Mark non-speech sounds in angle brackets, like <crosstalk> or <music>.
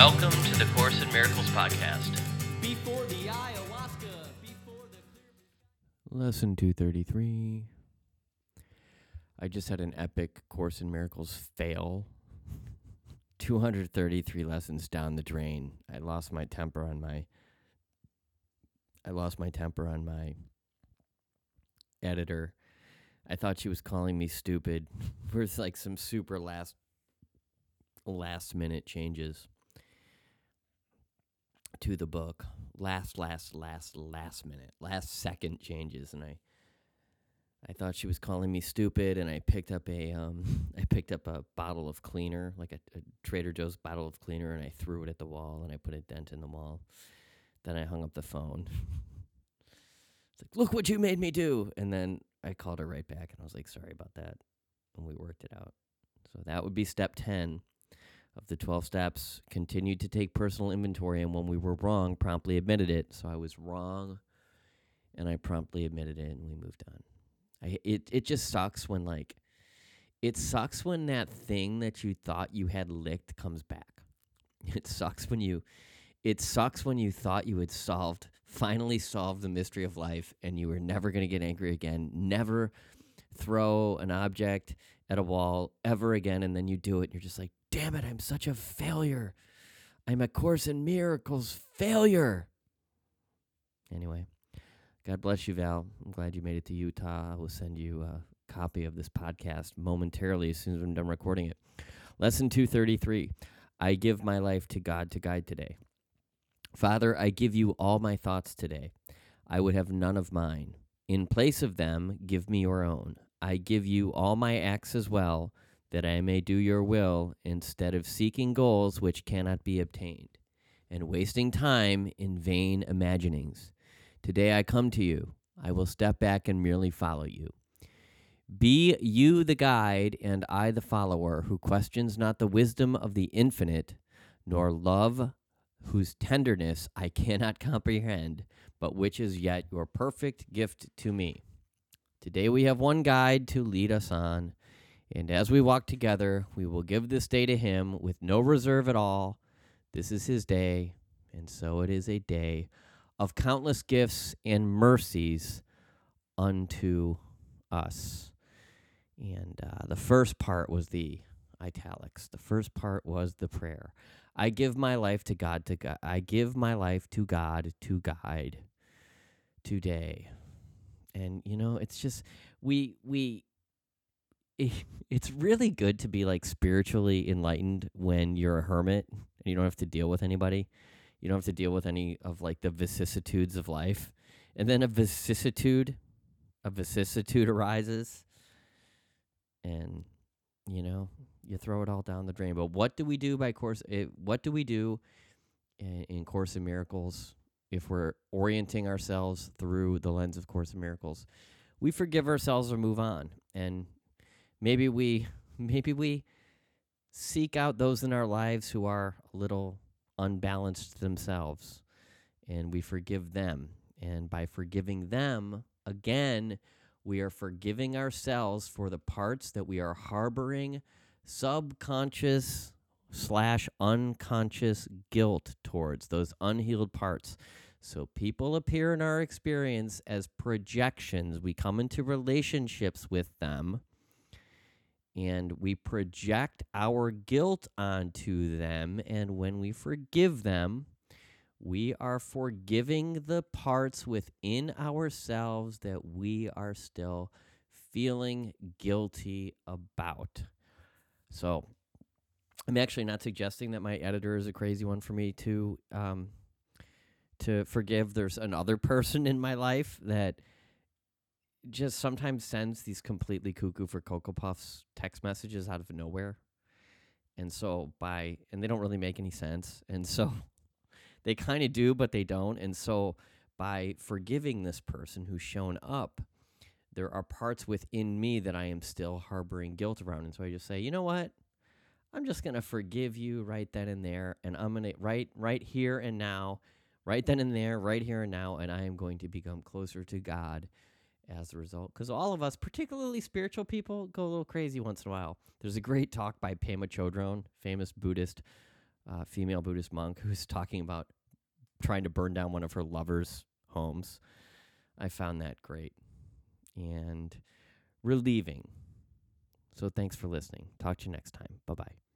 Welcome to the Course in Miracles podcast. Before the ayahuasca, before the Lesson 233. I just had an epic Course in Miracles fail. <laughs> 233 lessons down the drain. I lost my temper on my I lost my temper on my editor. I thought she was calling me stupid <laughs> with like some super last last minute changes to the book. Last last last last minute, last second changes and I I thought she was calling me stupid, and I picked up a um, <laughs> I picked up a bottle of cleaner, like a, a Trader Joe's bottle of cleaner, and I threw it at the wall, and I put a dent in the wall. Then I hung up the phone. <laughs> it's like, look what you made me do, and then I called her right back, and I was like, sorry about that, and we worked it out. So that would be step ten of the twelve steps. Continued to take personal inventory, and when we were wrong, promptly admitted it. So I was wrong, and I promptly admitted it, and we moved on. I, it it just sucks when like it sucks when that thing that you thought you had licked comes back. <laughs> It sucks when you it sucks when you thought you had solved finally solved the mystery of life and you were never going to get angry again, never throw an object at a wall ever again and then you do it and you're just like, "Damn it, I'm such a failure. I'm a course in miracles failure." Anyway, God bless you, Val. I'm glad you made it to Utah. I will send you a copy of this podcast momentarily as soon as I'm done recording it. Lesson 233 I give my life to God to guide today. Father, I give you all my thoughts today. I would have none of mine. In place of them, give me your own. I give you all my acts as well, that I may do your will instead of seeking goals which cannot be obtained, and wasting time in vain imaginings. Today I come to you. I will step back and merely follow you. Be you the guide, and I the follower, who questions not the wisdom of the infinite, nor love whose tenderness I cannot comprehend, but which is yet your perfect gift to me. Today we have one guide to lead us on, and as we walk together, we will give this day to him with no reserve at all. This is his day, and so it is a day of countless gifts and mercies unto us. And uh, the first part was the italics. The first part was the prayer. I give my life to God to gu- I give my life to God to guide today. And you know, it's just we we it's really good to be like spiritually enlightened when you're a hermit and you don't have to deal with anybody. You don't have to deal with any of like the vicissitudes of life. And then a vicissitude, a vicissitude arises. And, you know, you throw it all down the drain. But what do we do by course? It, what do we do in, in Course of Miracles if we're orienting ourselves through the lens of Course of Miracles? We forgive ourselves or move on. And maybe we, <laughs> maybe we seek out those in our lives who are a little unbalanced themselves and we forgive them. And by forgiving them, again, we are forgiving ourselves for the parts that we are harboring subconscious slash unconscious guilt towards, those unhealed parts. So people appear in our experience as projections. We come into relationships with them and we project our guilt onto them. And when we forgive them, we are forgiving the parts within ourselves that we are still feeling guilty about. So, I'm actually not suggesting that my editor is a crazy one for me to um, to forgive. There's another <laughs> person in my life that just sometimes sends these completely cuckoo for Cocoa Puffs text messages out of nowhere. And so by and they don't really make any sense. And so <laughs> they kind of do, but they don't. And so by forgiving this person who's shown up, there are parts within me that I am still harboring guilt around. And so I just say, you know what? I'm just gonna forgive you right then and there, and I'm gonna right right here and now, right then and there, right here and now, and I am going to become closer to God as a result. Because all of us, particularly spiritual people, go a little crazy once in a while. There's a great talk by Pema Chodron, famous Buddhist uh, female Buddhist monk who's talking about trying to burn down one of her lovers' homes. I found that great and relieving. So thanks for listening. Talk to you next time. Bye bye.